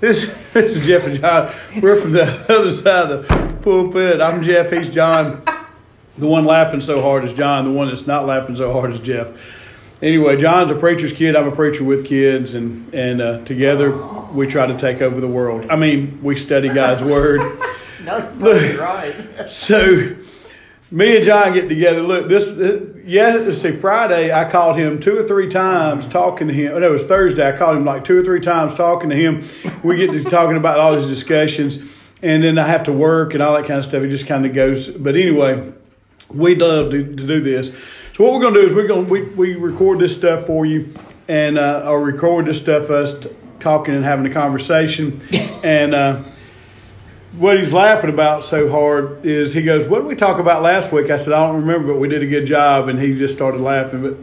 This, this is Jeff and John. We're from the other side of the pulpit. I'm Jeff. He's John. The one laughing so hard is John. The one that's not laughing so hard is Jeff. Anyway, John's a preacher's kid. I'm a preacher with kids, and and uh, together we try to take over the world. I mean, we study God's word. No, you're right. So me and John get together. Look, this yeah, see. Friday, I called him two or three times talking to him. No, it was Thursday. I called him like two or three times talking to him. We get to talking about all these discussions, and then I have to work and all that kind of stuff. It just kind of goes. But anyway, we love to, to do this. So what we're going to do is we're going we we record this stuff for you, and uh, I'll record this stuff us talking and having a conversation, and. Uh, what he's laughing about so hard is he goes, "What did we talk about last week?" I said, "I don't remember, but we did a good job." And he just started laughing. But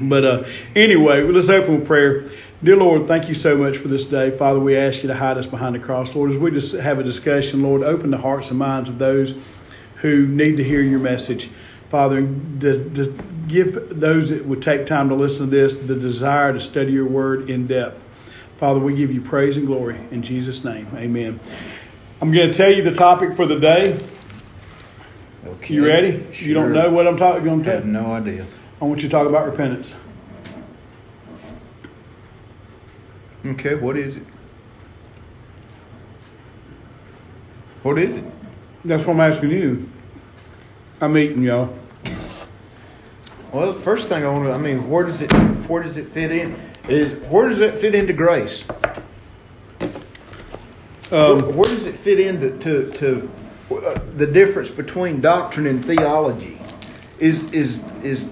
but uh, anyway, let's open with prayer. Dear Lord, thank you so much for this day, Father. We ask you to hide us behind the cross, Lord, as we just have a discussion. Lord, open the hearts and minds of those who need to hear your message, Father. To, give those that would take time to listen to this the desire to study your word in depth. Father, we give you praise and glory in Jesus' name. Amen. I'm going to tell you the topic for the day. Okay. You ready? Sure. You don't know what I'm talking going I have no idea. I want you to talk about repentance. Okay, what is it? What is it? That's what I'm asking you. I'm eating, y'all. Well, the first thing I want to, I mean, where does it, where does it fit in? Is where does it fit into grace? Um, where, where does it fit into to, to uh, the difference between doctrine and theology? Is is is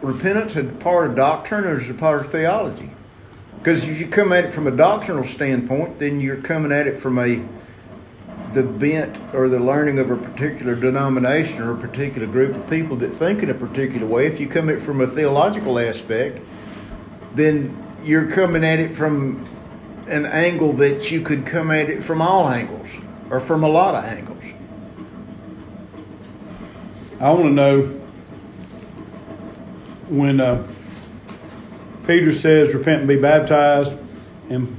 repentance a part of doctrine or is it part of theology? Because if you come at it from a doctrinal standpoint, then you're coming at it from a the bent or the learning of a particular denomination or a particular group of people that think in a particular way. If you come at it from a theological aspect, then you're coming at it from an angle that you could come at it from all angles or from a lot of angles. I want to know when uh, Peter says, repent and be baptized, and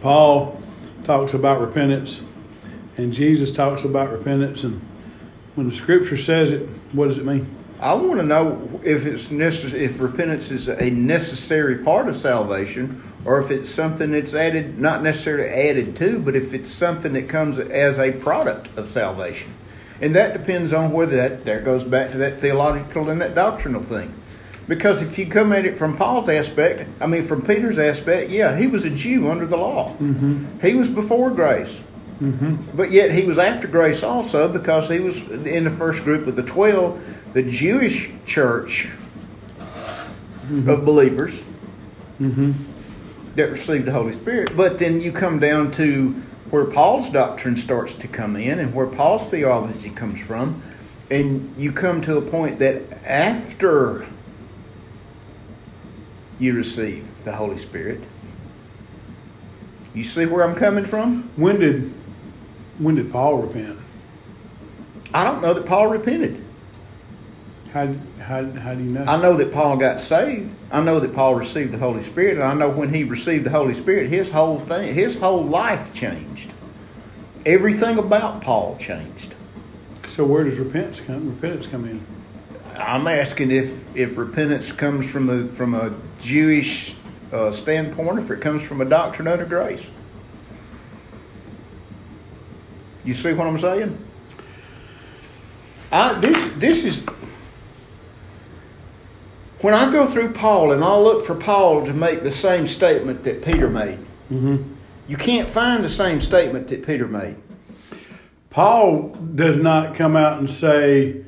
Paul talks about repentance, and Jesus talks about repentance, and when the scripture says it, what does it mean? I want to know if it's necess- if repentance is a necessary part of salvation, or if it's something that's added, not necessarily added to, but if it's something that comes as a product of salvation. And that depends on whether that there goes back to that theological and that doctrinal thing. Because if you come at it from Paul's aspect, I mean from Peter's aspect, yeah, he was a Jew under the law. Mm-hmm. He was before grace. Mm-hmm. But yet he was after grace also because he was in the first group of the twelve, the Jewish church of believers that received the Holy Spirit. But then you come down to where Paul's doctrine starts to come in and where Paul's theology comes from, and you come to a point that after you receive the Holy Spirit, you see where I'm coming from? When did when did Paul repent? I don't know that Paul repented. How how how do you know? I know that Paul got saved. I know that Paul received the Holy Spirit, and I know when he received the Holy Spirit, his whole thing, his whole life changed. Everything about Paul changed. so where does repentance come? Repentance come in? I'm asking if if repentance comes from a from a Jewish uh, standpoint, if it comes from a doctrine under grace. You see what I'm saying? I, this this is when I go through Paul and I look for Paul to make the same statement that Peter made. Mm-hmm. You can't find the same statement that Peter made. Paul does not come out and say,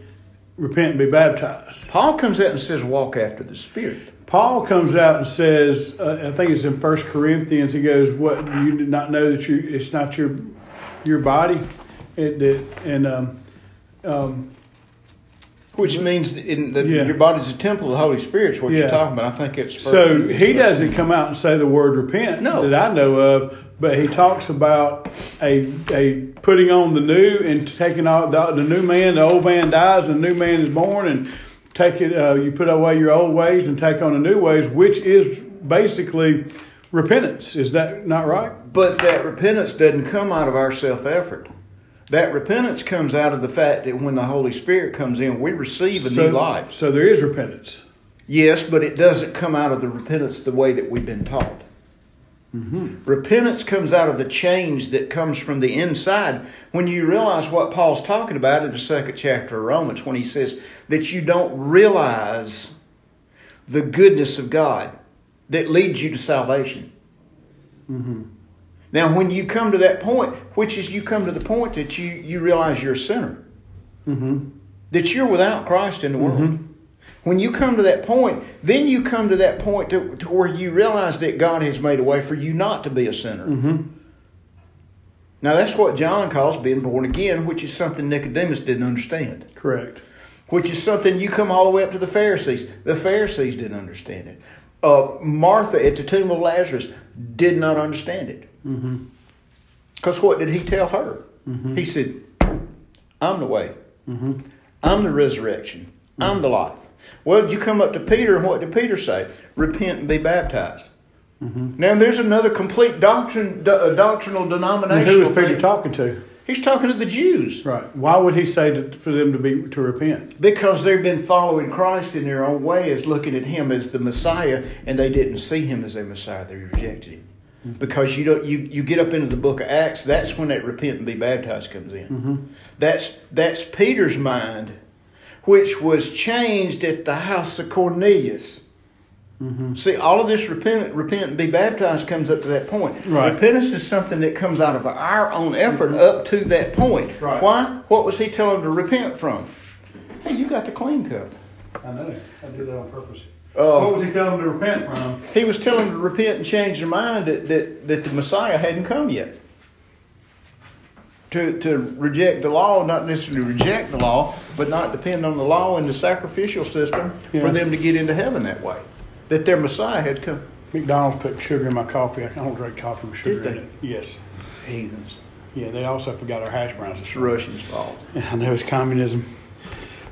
repent and be baptized. Paul comes out and says, "Walk after the Spirit." Paul comes out and says, uh, I think it's in First Corinthians. He goes, "What you did not know that you it's not your your body?" It, it and um, um, Which means in the, Yeah. your body's a temple of the Holy Spirit. Is what Yeah. you're talking about. I think it's so he 13. doesn't come out and say the word repent No. that I know of, but he talks about a a putting on the new and taking out the, the new man. The old man dies, and the new man is born, and take it. Uh, you put away your old ways and take on the new ways, which is basically repentance. Is that not right? But that repentance doesn't come out of our self effort. That repentance comes out of the fact that when the Holy Spirit comes in, we receive a so, new life. So there is repentance. Yes, but it doesn't come out of the repentance the way that we've been taught. Mm-hmm. Repentance comes out of the change that comes from the inside when you realize what Paul's talking about in the second chapter of Romans when he says that you don't realize the goodness of God that leads you to salvation. Mm-hmm. Now, when you come to that point, which is you come to the point that you, you realize you're a sinner, mm-hmm. that you're without Christ in the world. Mm-hmm. When you come to that point, then you come to that point to, to, where you realize that God has made a way for you not to be a sinner. Mm-hmm. Now, that's what John calls being born again, which is something Nicodemus didn't understand. Correct. Which is something you come all the way up to the Pharisees. The Pharisees didn't understand it. Uh, Martha at the tomb of Lazarus did not understand it. Because mm-hmm. what did he tell her? Mm-hmm. He said, I'm the way, mm-hmm. I'm the resurrection, I'm the life. Well, you come up to Peter, and what did Peter say? Repent and be baptized. Mm-hmm. Now, there's another complete doctrine, do, doctrinal denomination. Who was Peter talking to? He's talking to the Jews. Right. Why would he say to, for them to be to repent? Because they've been following Christ in their own way, as looking at him as the Messiah, and they didn't see him as a Messiah. They rejected him. Mm-hmm. Because you don't you, you get up into the book of Acts, that's when that repent and be baptized comes in. Mm-hmm. That's that's Peter's mind which was changed at the house of Cornelius. Mm-hmm. See, all of this repent, repent and be baptized comes up to that point. Right. Repentance is something that comes out of our own effort mm-hmm. up to that point. Right. Why? What was he telling them to repent from? Hey, you got the clean cup. I know. I did that on purpose. Uh, what was he telling them to repent from? He was telling them to repent and change their mind that, that, that the Messiah hadn't come yet to, to reject the law, not necessarily reject the law, but not depend on the law and the sacrificial system yeah. for them to get into heaven that way. That their Messiah had come. McDonald's put sugar in my coffee. I don't drink coffee with sugar in it. Yes. Heathens. Yeah, they also forgot our hash browns. It's Russians' fault. Yeah, I know it's communism.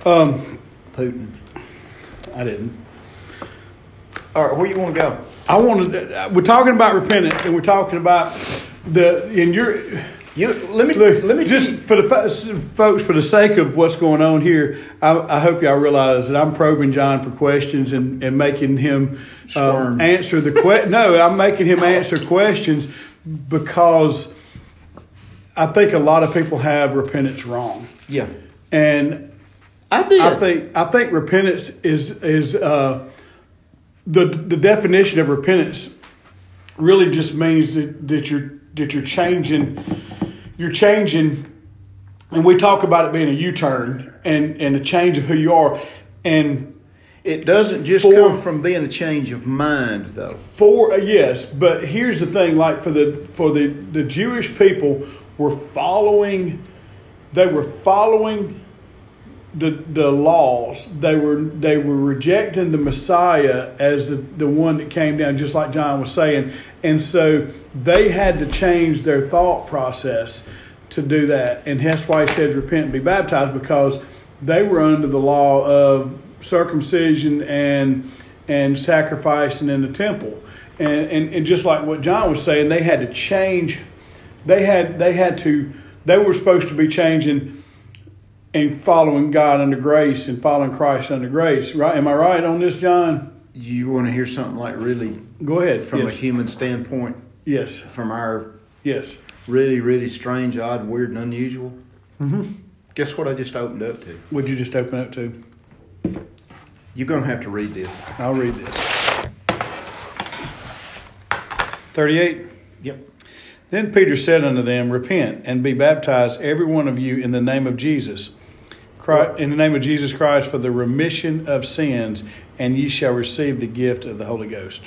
Um, Putin. I didn't. All right, where you want to go? I want to. We're talking about repentance, and we're talking about the. in you're you, let me Look, let me just for the folks for the sake of what's going on here. I, I hope y'all realize that I'm probing John for questions and, and making him uh, answer the question. no, I'm making him answer questions because I think a lot of people have repentance wrong. Yeah, and I did. I think I think repentance is is uh, the the definition of repentance really just means that, that you're that you're changing you're changing, and we talk about it being a U turn and, and a change of who you are. And it doesn't just for, come from being a change of mind, though. For uh, yes, but here's the thing: like for the for the the Jewish people were following, they were following the the laws. They were they were rejecting the Messiah as the, the one that came down, just like John was saying, and so they had to change their thought process to do that. And that's why he said repent and be baptized, because they were under the law of circumcision and and sacrificing in the temple. And, and and just like what John was saying, they had to change they had they had to they were supposed to be changing and following God under grace and following Christ under grace. Right? Am I right on this, John? You want to hear something like really go ahead from yes. a human standpoint? Yes. From our yes, really, really strange, odd, weird, and unusual. Mm-hmm. Guess what I just opened up to? What'd you just open up to? You're going to have to read this. I'll read this. 38. Yep. Then Peter said unto them, Repent and be baptized, every one of you, in the name of Jesus, Christ, in the name of Jesus Christ, for the remission of sins, and ye shall receive the gift of the Holy Ghost.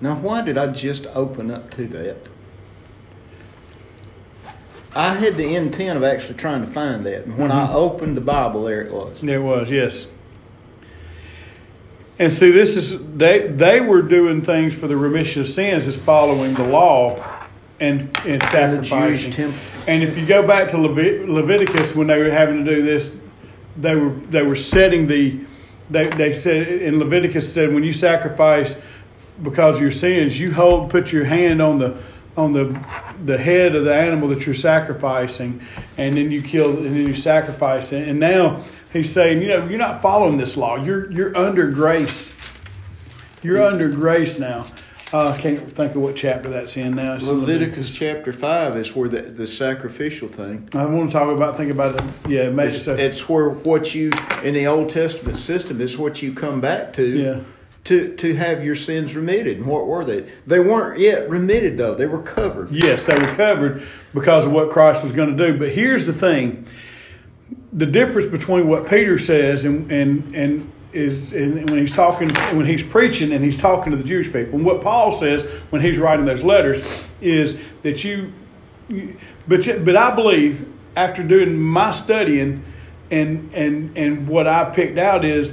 Now, why did I just open up to that? I had the intent of actually trying to find that. And when mm-hmm. I opened the Bible, there it was. There it was, yes. And see, this is they they were doing things for the remission of sins, is following the law and and sacrificing. And, and if you go back to Levit- Leviticus, when they were having to do this, they were they were setting the they they said in Leviticus said when you sacrifice because of your sins, you hold put your hand on the on the the head of the animal that you're sacrificing, and then you kill and then you sacrifice it. And now he's saying, you know, you're not following this law. You're you're under grace. You're under grace now. Uh, I can't think of what chapter that's in now. It's Leviticus chapter five is where the, the sacrificial thing. I want to talk about think about it. Yeah, maybe It's, so. it's where what you in the Old Testament system is what you come back to. Yeah. To, to have your sins remitted. And what were they? They weren't yet remitted though. They were covered. Yes, they were covered because of what Christ was going to do. But here's the thing: the difference between what Peter says and and and is and when he's talking when he's preaching and he's talking to the Jewish people, and what Paul says when he's writing those letters is that you, you but you- but I believe after doing my studying and and and what I picked out is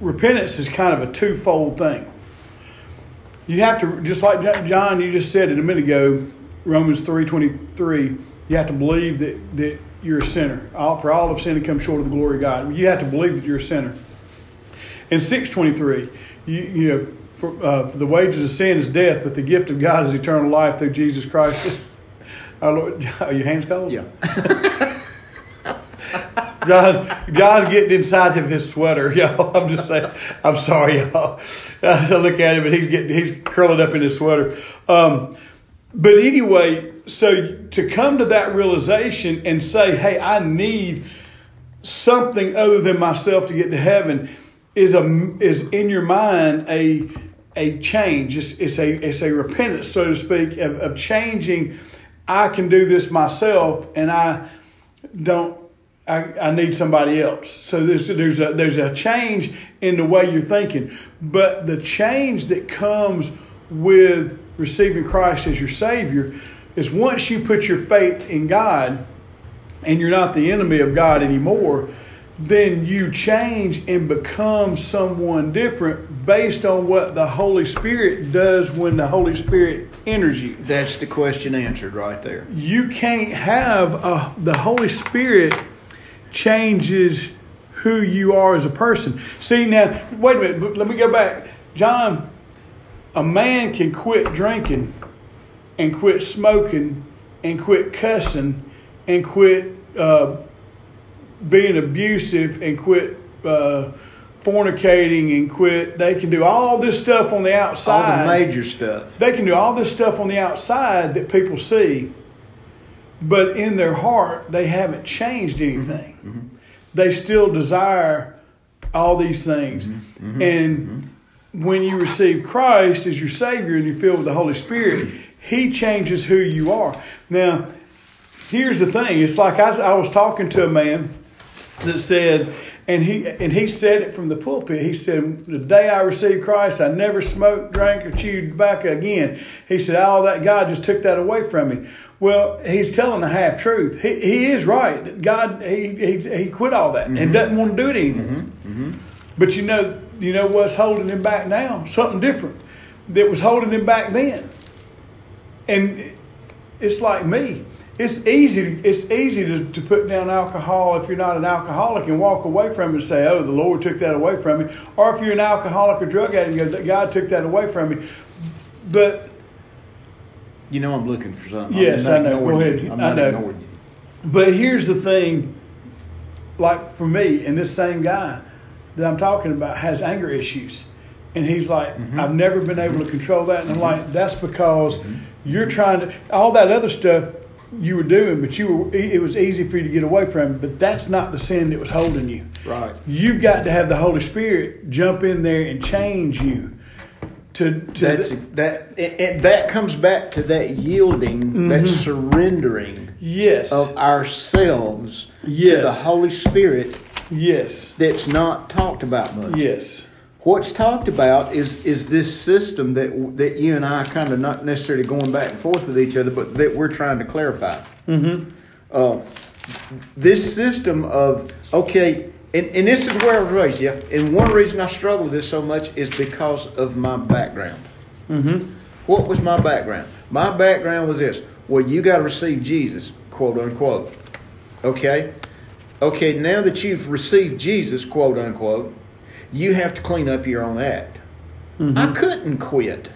repentance is kind of a twofold thing. You have to just like John, you just said it a minute ago, Romans three twenty three. You have to believe that that you're a sinner. All, for all of sin to come short of the glory of God. You have to believe that you're a sinner. Twenty three, you you know. For, uh, for the wages of sin is death, but the gift of God is eternal life through Jesus Christ. Our Lord, are your hands cold? Yeah. John's, John's getting inside of his sweater, y'all. I'm just saying. I'm sorry, y'all. I look at him and he's getting he's curling up in his sweater. Um, but anyway, so to come to that realization and say, "Hey, I need something other than myself to get to heaven," is a is in your mind a a change. It's, it's a it's a repentance, so to speak, of, of changing. I can do this myself, and I don't I, I need somebody else. So there's there's a there's a change in the way you're thinking, but the change that comes with receiving Christ as your Savior is once you put your faith in God, and you're not the enemy of God anymore, then you change and become someone different based on what the Holy Spirit does when the Holy Spirit enters you That's the question answered right there. you can't have a, the Holy Spirit changes who you are as a person. See now, wait a minute. Let me go back, John. A man can quit drinking, and quit smoking, and quit cussing, and quit uh, being abusive, and quit. Uh, fornicating and quit they can do all this stuff on the All outside the major stuff. they can do all this stuff on the outside that people see, but in their heart, they haven't changed mm-hmm. anything. Mm-hmm. They still desire all these things. Mm-hmm. And when you receive Christ as your Savior and you're filled with the Holy Spirit, He changes who you are. Now, here's the thing it's like I, I was talking to a man that said, and he and he said it from the pulpit. He said, "The day I received Christ, I never smoked, drank, or chewed tobacco again." He said, "All that God just took that away from me." Well, he's telling the half truth. He, he is right. God he, he he quit all that and mm-hmm. doesn't want to do it anymore. Mm-hmm. Mm-hmm. But you know, you know what's holding him back now? Something different that was holding him back then. And it's like me. It's easy. It's easy to, to put down alcohol if you're not an alcoholic and walk away from it and say, "Oh, the Lord took that away from me." Or if you're an alcoholic or drug addict, you go, "God took that away from me." But You know I'm looking for something. Yes, I'm not I know. Go you. ahead. I'm I know. ignoring you. But here's the thing like for me, and this same guy that I'm talking about has anger issues. And he's like, mm-hmm. I've never been able to control that. And I'm like, mm-hmm. that's because mm-hmm. you're trying to, all that other stuff you were doing, but you were, it was easy for you to get away from. But that's not the sin that was holding you. Right. You've got to have the Holy Spirit jump in there and change you. To, to That's that. It, it, that comes back to that yielding, that Mm-hmm. surrendering yes, of ourselves to the Holy Spirit. yes, That's not talked about much. yes, What's talked about is is this system that that you and I kind of not necessarily going back and forth with each other, but that we're trying to clarify. Mm-hmm. Uh, this system of okay, and, and this is where I was raised, yeah. And one reason I struggle with this so much is because of my background. Mm-hmm. What was my background? My background was this: well, you got to receive Jesus, quote unquote. Okay, okay. Now that you've received Jesus, quote unquote, you have to clean up your own act. Mm-hmm. I couldn't quit.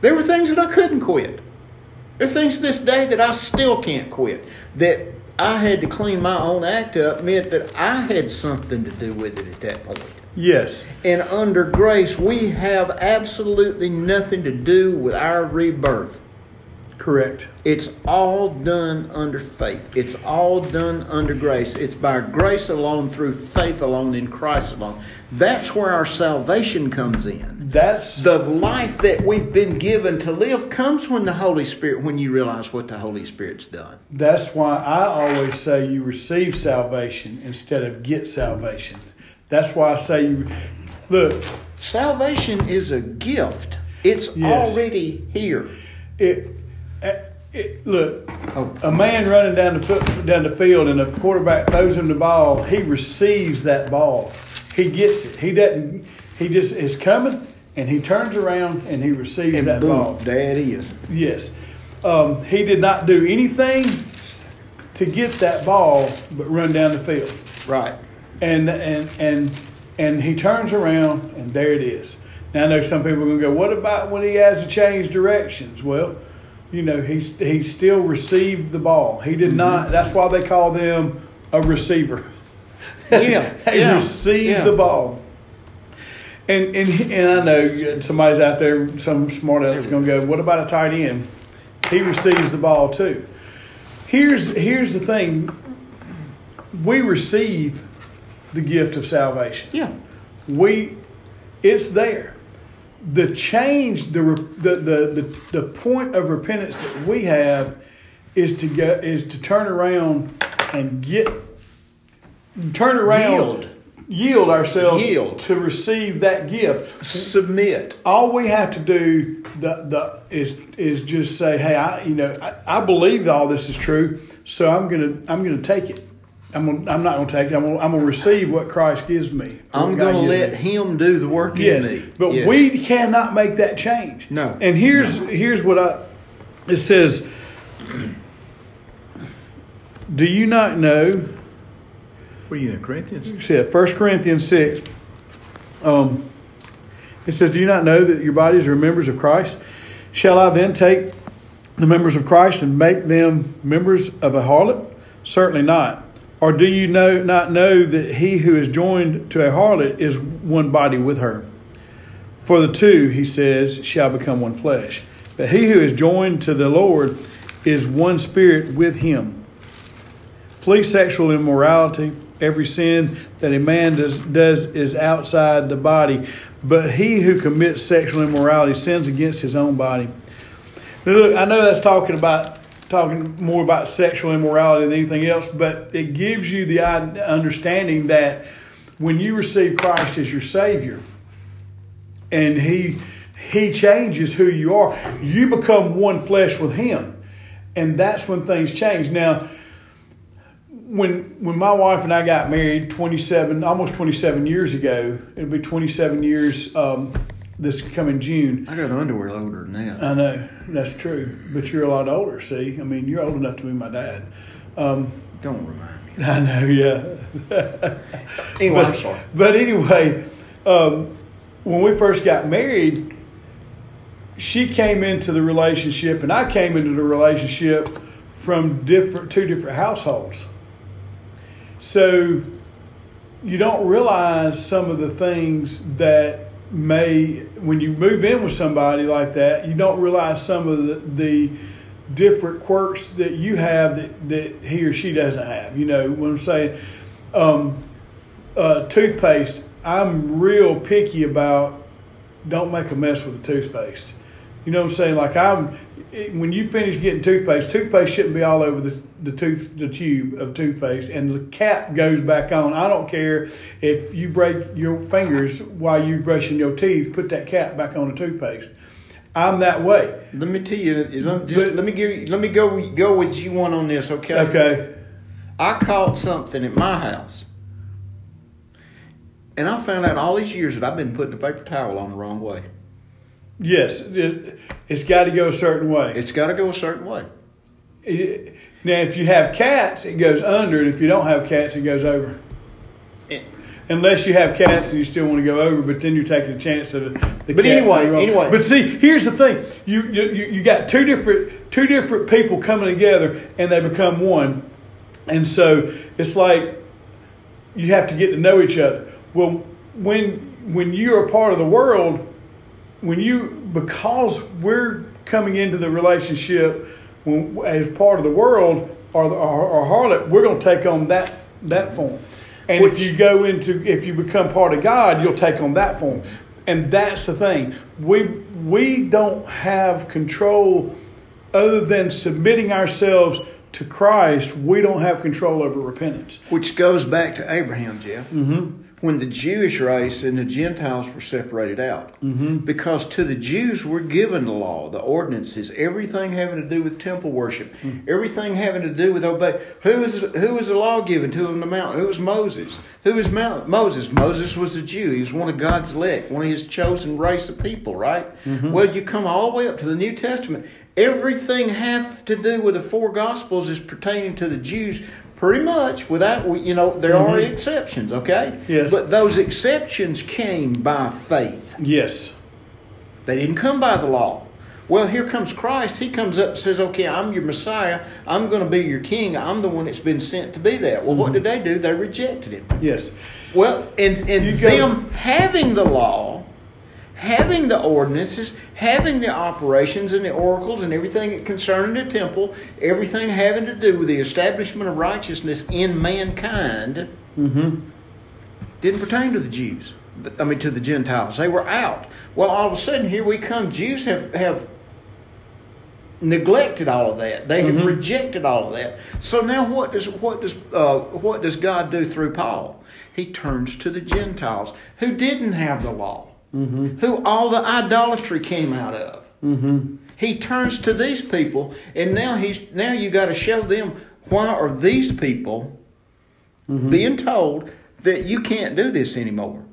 There were things that I couldn't quit. There are things to this day that I still can't quit. That I had to clean my own act up meant that I had something to do with it at that point. Yes. And under grace, we have absolutely nothing to do with our rebirth. Correct. It's all done under faith. It's all done under grace. It's by grace alone, through faith alone, in Christ alone. That's where our salvation comes in. That's The life that we've been given to live comes when the Holy Spirit, when you realize what the Holy Spirit's done. that's why I always say you receive salvation instead of get salvation. That's why I say you look. Salvation is a gift. It's Yes. already here. It, it, look, Oh. a man running down the foot, down the field and a quarterback throws him the ball. He receives that ball. He gets it. He doesn't. He just is coming and he turns around and he receives And that boom, ball. there it is. Yes. Um, he did not do anything to get that ball but run down the field. Right. And and and and he turns around and there it is. Now I know some people are gonna go, What about when he has to change directions? Well, you know, he he still received the ball. He did mm-hmm. not that's why they call them a receiver. Yeah, he yeah, received yeah. the ball. And, and and I know somebody's out there, some smart aleck's going to go. What about a tight end? He receives the ball too. Here's here's the thing. We receive the gift of salvation. Yeah. We, it's there. The change, the the the the, the point of repentance that we have is to go is to turn around and get turn around Yield. yield ourselves Yield. to receive that gift Submit. all we have to do the, the is is just say hey i you know I, I believe all this is true so i'm gonna i'm gonna take it i'm gonna, i'm not gonna take it i'm gonna, receive what christ gives me I'm going to let me. Him do the work yes in me. but Yes. we cannot make that change No. and here's here's what i it says do you not know What are you in Corinthians? said, 1 Corinthians 6, um, it says, Do you not know that your bodies are members of Christ? Shall I then take the members of Christ and make them members of a harlot? Certainly not. Or do you know not know that he who is joined to a harlot is one body with her? For the two, he says, shall become one flesh. But he who is joined to the Lord is one spirit with him. Flee sexual immorality. Every sin that a man does, does is outside the body, but he who commits sexual immorality sins against his own body. Now, look, I know that's talking about talking more about sexual immorality than anything else, but it gives you the understanding that when you receive Christ as your Savior, and He He changes who you are, you become one flesh with Him, and that's when things change. Now when when my wife and I got married 27 almost 27 years ago it'll be 27 years um, this coming June I got underwear older than that. I know that's true but you're a lot older see I mean you're old enough to be my dad um, Don't remind me. I know yeah Anyway, I'm but, sorry. but anyway um, when we first got married she came into the relationship and I came into the relationship from different two different households so you don't realize some of the things that may when you move in with somebody like that you don't realize some of the, the different quirks that you have that, that he or she doesn't have. You know what i'm saying? Um, uh, toothpaste i'm real picky about don't make a mess with the toothpaste you know what i'm saying like i'm when you finish getting toothpaste toothpaste shouldn't be all over the, the tooth the tube of toothpaste and the cap goes back on i don't care if you break your fingers while you're brushing your teeth put that cap back on the toothpaste i'm that way Let me tell you. Let, just But- let me give. You, let me go go with you one on this. Okay. okay I caught something at my house, and I found out all these years that I've been putting the paper towel on the wrong way. Yes it, it's got to go a certain way It's got to go a certain way. It- now if you have cats it goes under and if you don't have cats it goes over It- unless you have cats and you still want to go over, but then you're taking a chance of the. the But anyway, anyway. But see, here's the thing: you, you you you got two different two different people coming together, and they become one, and so it's like you have to get to know each other. Well, when when you're a part of the world, when you because we're coming into the relationship when, as part of the world or, the, or, or harlot, we're going to take on that that form. And if you go into if you become part of God, you'll take on that form. And that's the thing. We we don't have control other than submitting ourselves to Christ. We don't have control over repentance. Which goes back to Abraham, Jeff. Mm-hmm. When the Jewish race and the Gentiles were separated out. Mm-hmm. Because to the Jews were given the law, the ordinances, everything having to do with temple worship, everything having to do with obey. Who was, who was the law given to on the mountain? Who was Moses? Who was Mount, Moses? Moses was a Jew. He was one of God's elect, one of his chosen race of people, right? Well, you come all the way up to the New Testament. Everything have to do with the four Gospels is pertaining to the Jews, pretty much. Without you know, there are mm-hmm. exceptions, okay? Yes. But those exceptions came by faith. Yes. They didn't come by the law. Well, here comes Christ. He comes up and says, "Okay, I'm your Messiah. I'm going to be your King. I'm the one that's been sent to be that." Well, what mm-hmm. did they do? They rejected him. Yes. Well, and, and them having the law, having the ordinances, having the operations and the oracles and everything concerning the temple, everything having to do with the establishment of righteousness in mankind, didn't pertain to the Jews. I mean, to the Gentiles. They were out. Well, all of a sudden, here we come. Jews have, have neglected all of that. They have rejected all of that. So now, what does what does uh, what does God do through Paul? He turns to the Gentiles who didn't have the law, Mm-hmm. who all the idolatry came out of. Mm-hmm. He turns to these people, and now he's now you got to show them why are these people mm-hmm. being told that you can't do this anymore.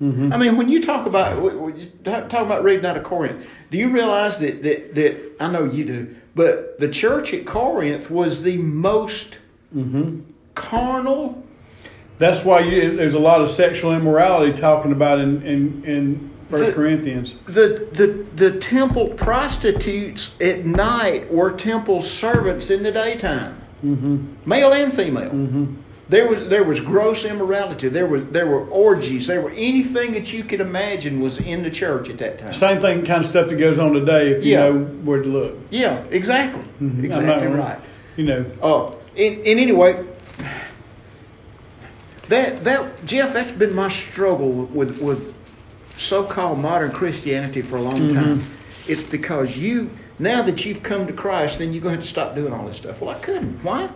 I mean, when you talk about when you talk talk about reading out of Corinth, do you realize that, that that I know you do, but the church at Corinth was the most carnal. That's why you, there's a lot of sexual immorality talking about in in, in First The- Corinthians. The, the the temple prostitutes at night were temple servants in the daytime, mm-hmm. male and female. Mm-hmm. There was there was gross immorality. There was there were orgies. There were anything that you could imagine was in the church at that time. Same thing, kind of stuff that goes on today if you Yeah. know where to look. Yeah, exactly, mm-hmm. I'm exactly not- right. You know, Uh, in, in anyway, that that Jeff, that's been my struggle with with so-called modern Christianity for a long time. It's because you now that you've come to Christ, then you're going to have to stop doing all this stuff. Well, I couldn't. Why?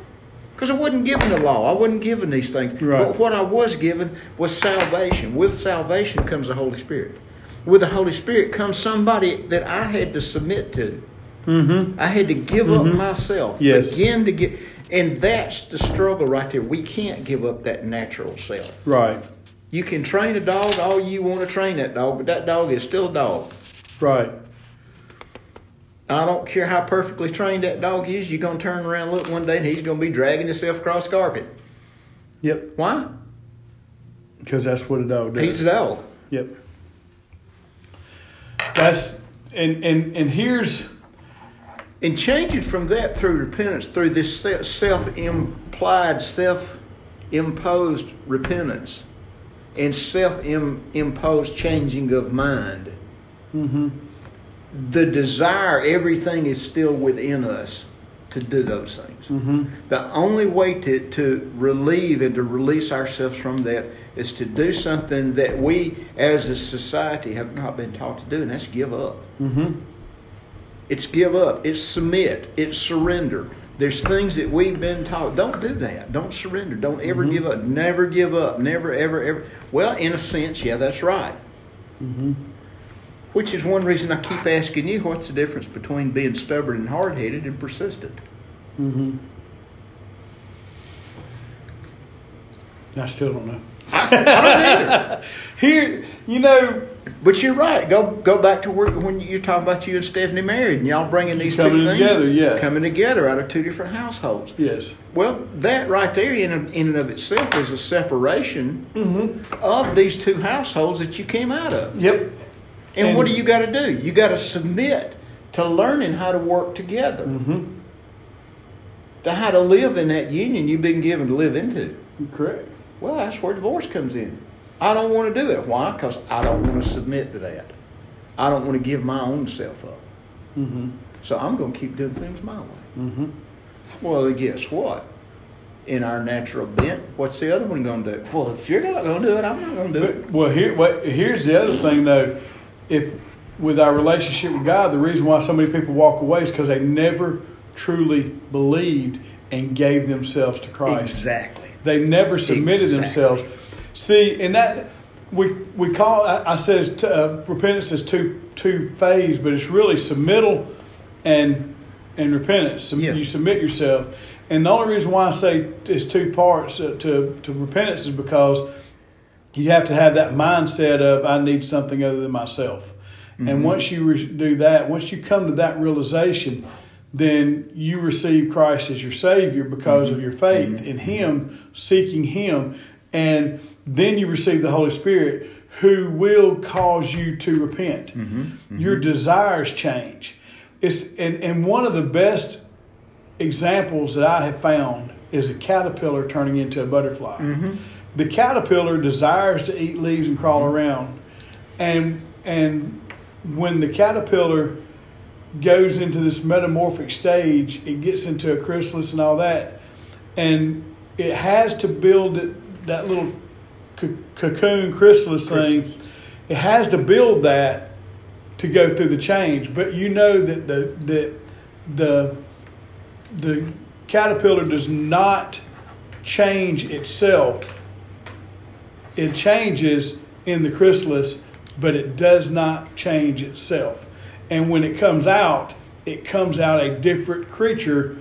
Because I wasn't given the law. I wasn't given these things. Right. But what I was given was salvation. With salvation comes the Holy Spirit. With the Holy Spirit comes somebody that I had to submit to. Mm-hmm. I had to give up myself. Yes. Begin to get, and that's the struggle right there. We can't give up that natural self. right, You can train a dog all you want to train that dog, but that dog is still a dog. right. I don't care how perfectly trained that dog is. You're gonna turn around, and look one day, and he's gonna be dragging himself across the carpet. Yep, Why? because that's what a dog does. He's a dog. Yep. That's and and and here's And changing from that through repentance, through this self implied, self imposed repentance and self imposed changing of mind, mm-hmm. the desire, everything is still within us to do those things. Mm-hmm. The only way to, to relieve and to release ourselves from that is to do something that we as a society have not been taught to do, and that's give up. Mm-hmm. It's give up. It's submit. It's surrender. There's things that we've been taught. Don't do that. Don't surrender. Don't ever mm-hmm. give up. Never give up. Never, ever, ever. Well, in a sense, yeah, that's right. Mm-hmm. Which is one reason I keep asking you what's the difference between being stubborn and hard headed and persistent? Mm-hmm. I still don't know. I, I don't either. Here, you know, But you're right. Go go back to where, when you're talking about you and Stephanie married, and y'all bringing these Coming two things together, yeah. coming together out of two different households. Yes. Well, that right there, in in and of itself, is a separation Mm-hmm. of these two households that you came out of. Yep. And, And- what do you got to do? You got to submit to learning how to work together, Mm-hmm. to how to live in that union you've been given to live into. Correct. Well, that's where divorce comes in. I don't want to do it. Why? Because I don't want to submit to that. I don't want to give my own self up. Mm-hmm. So I'm going to keep doing things my way. Mm-hmm. Well, guess what? In our natural bent, what's the other one going to do? Well, if you're not going to do it, I'm not going to do it. Well, here, what, here's the other thing, though. If with our relationship with God, the reason why so many people walk away is because they never truly believed and gave themselves to Christ. Exactly. They never submitted Exactly. themselves. See, and that we we call I, I said t- uh, repentance is two two phase, but it's really submittal and and repentance. Sub- Yeah. You submit yourself, and the only reason why I say it's two parts uh, to to repentance is because you have to have that mindset of I need something other than myself. And once you re- do that, once you come to that realization, then you receive Christ as your Savior because of your faith in Him, seeking Him, and then you receive the Holy Spirit who will cause you to repent. Mm-hmm. Mm-hmm. Your desires change. It's and, and one of the best examples that I have found is a caterpillar turning into a butterfly. Mm-hmm. The caterpillar desires to eat leaves and crawl around, and and when the caterpillar goes into this metamorphic stage, it gets into a chrysalis and all that, and it has to build it, that little cocoon chrysalis thing. It has to build that to go through the change, but you know that the that the the caterpillar does not change itself. It changes in the chrysalis, but it does not change itself. And when it comes out, it comes out a different creature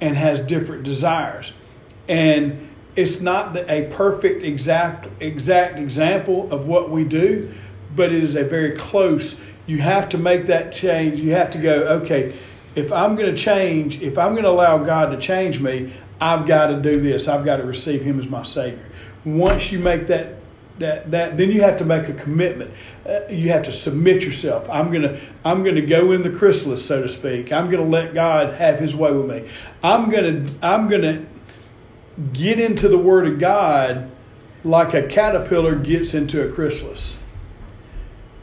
and has different desires. And it's not a perfect exact exact example of what we do, but it is a very close. You have to make that change. You have to go, okay, if I'm going to change, if I'm going to allow God to change me, I've got to do this. I've got to receive him as my savior. Once you make that that that then you have to make a commitment uh, you have to submit yourself i'm gonna i'm gonna go in the chrysalis so to speak i'm gonna let god have his way with me i'm gonna i'm gonna get into the word of god like a caterpillar gets into a chrysalis.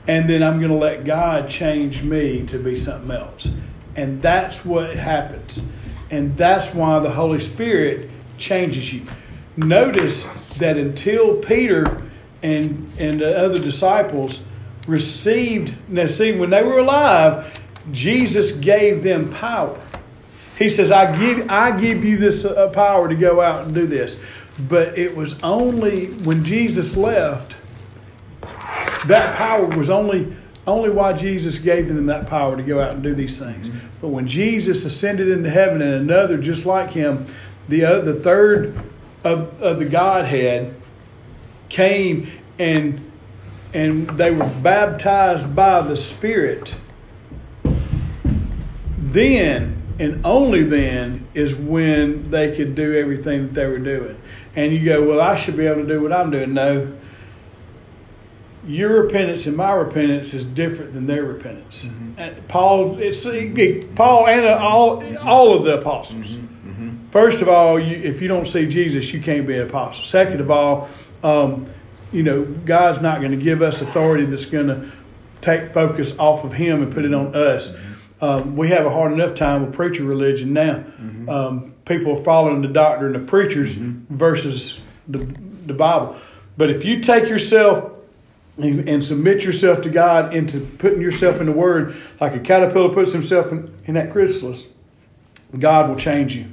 And then i'm gonna let god change me to be something else. And that's what happens. And that's why the holy spirit changes you. Notice that until peter and and the other disciples received now see when they were alive jesus gave them power he says i give i give you this uh, power to go out and do this. But it was only when jesus left that power was only only why jesus gave them that power to go out and do these things. But when jesus ascended into heaven and another just like him the uh, the third of, of the godhead came and and they were baptized by the Spirit, then and only then is when they could do everything that they were doing. And you go, well, I should be able to do what I'm doing. No. Your repentance and my repentance is different than their repentance. Mm-hmm. And Paul, it's Paul and all all of the apostles. Mm-hmm. Mm-hmm. First of all, you, if you don't see Jesus, you can't be an apostle. Second of all, um, you know, God's not going to give us authority that's going to take focus off of Him and put it on us. Um, we have a hard enough time with preacher religion now. Um, people are following the doctrine of preachers versus the, the Bible. But if you take yourself and, and submit yourself to God into putting yourself in the Word, like a caterpillar puts himself in, in that chrysalis, God will change you.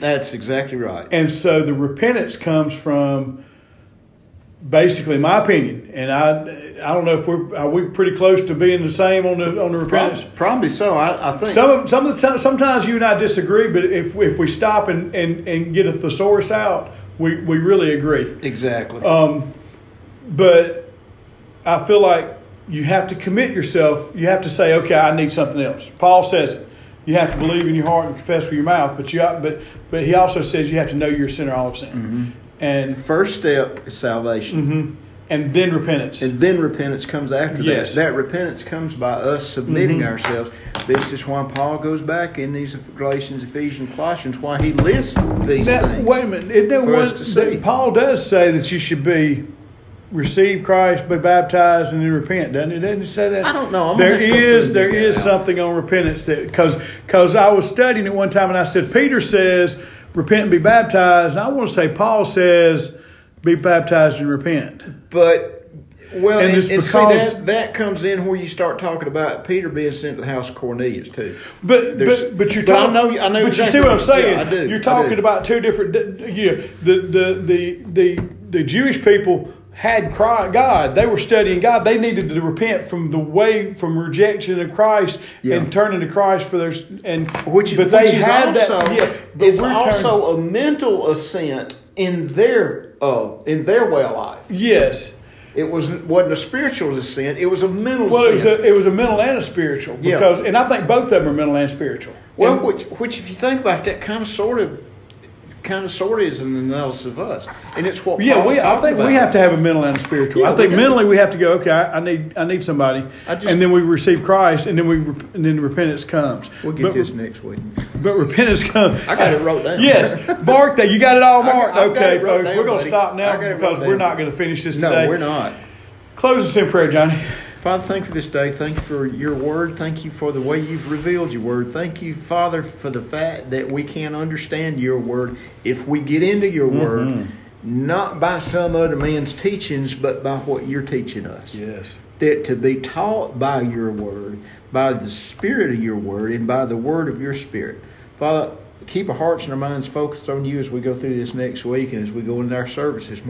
That's exactly right. And so the repentance comes from basically my opinion, and I I don't know if we're are we pretty close to being the same on the on the repentance. Probably, probably so. I, I think. Some of, some of the time, sometimes you and I disagree, but if if we stop and, and, and get a thesaurus out, we, we really agree. exactly. Um, but I feel like you have to commit yourself. You have to say, okay, I need something else. Paul says it. You have to believe in your heart and confess with your mouth, but you but but he also says you have to know you're a sinner, all of sin, Mm-hmm. And First step is salvation. and then repentance. And then repentance comes after Yes. that. That repentance comes by us submitting Mhm. ourselves. This is why Paul goes back in these Galatians, Ephesians, Colossians, why he lists these Now, things. wait a minute. Isn't there for one us to see. that Paul does say that you should be receive Christ, be baptized, and then repent? Doesn't he? Doesn't he say that? I don't know. I'm there gonna have to go is there is out. something on repentance that because because I was studying it one time and I said Peter says repent and be baptized. And I want to say Paul says be baptized and repent. But well, And and, and see that that comes in where you start talking about Peter being sent to the house of Cornelius too. But There's- but but you're but I know- I know But exactly you see what I'm saying? yeah, I do, You're talking do. about two different. You know, the the the the the Jewish people had God. They were studying God. They needed to repent from the way from rejection of Christ Yeah. and turning to Christ for their and Which, But which they is had also that. Yeah, but it's also a mental assent in their uh in their way of life. yes. It was wasn't a spiritual assent; it was a mental Well, it was a it was a mental and a spiritual Yeah. because and I think both of them are mental and spiritual. well, And- which, which, if you think about it, that, kind of sort of, kind of sort of is an analysis of us, and it's what. Yeah, Paul's we. I think about. we have to have a mental and a spiritual. Yeah, I think we mentally we have to go. Okay, I, I need. I need somebody, I just- and then we receive Christ, and then we and then repentance comes. We'll get but, this next week. But repentance comes. I got it wrote down. Yes, mark that. You got it all marked. I've okay, folks, down, we're going to stop now because we're not going to finish this No, today. we're not. Close us in prayer, Johnny. Father, thank you for this day. Thank you for your word. Thank you for the way you've revealed your word. Thank you, Father, for the fact that we can understand your word if we get into your mm-hmm. word, not by some other man's teachings, but by what you're teaching us. Yes. That to be taught by your word, by the spirit of your word, and by the word of your spirit. Father, keep our hearts and our minds focused on you as we go through this next week and as we go into our services.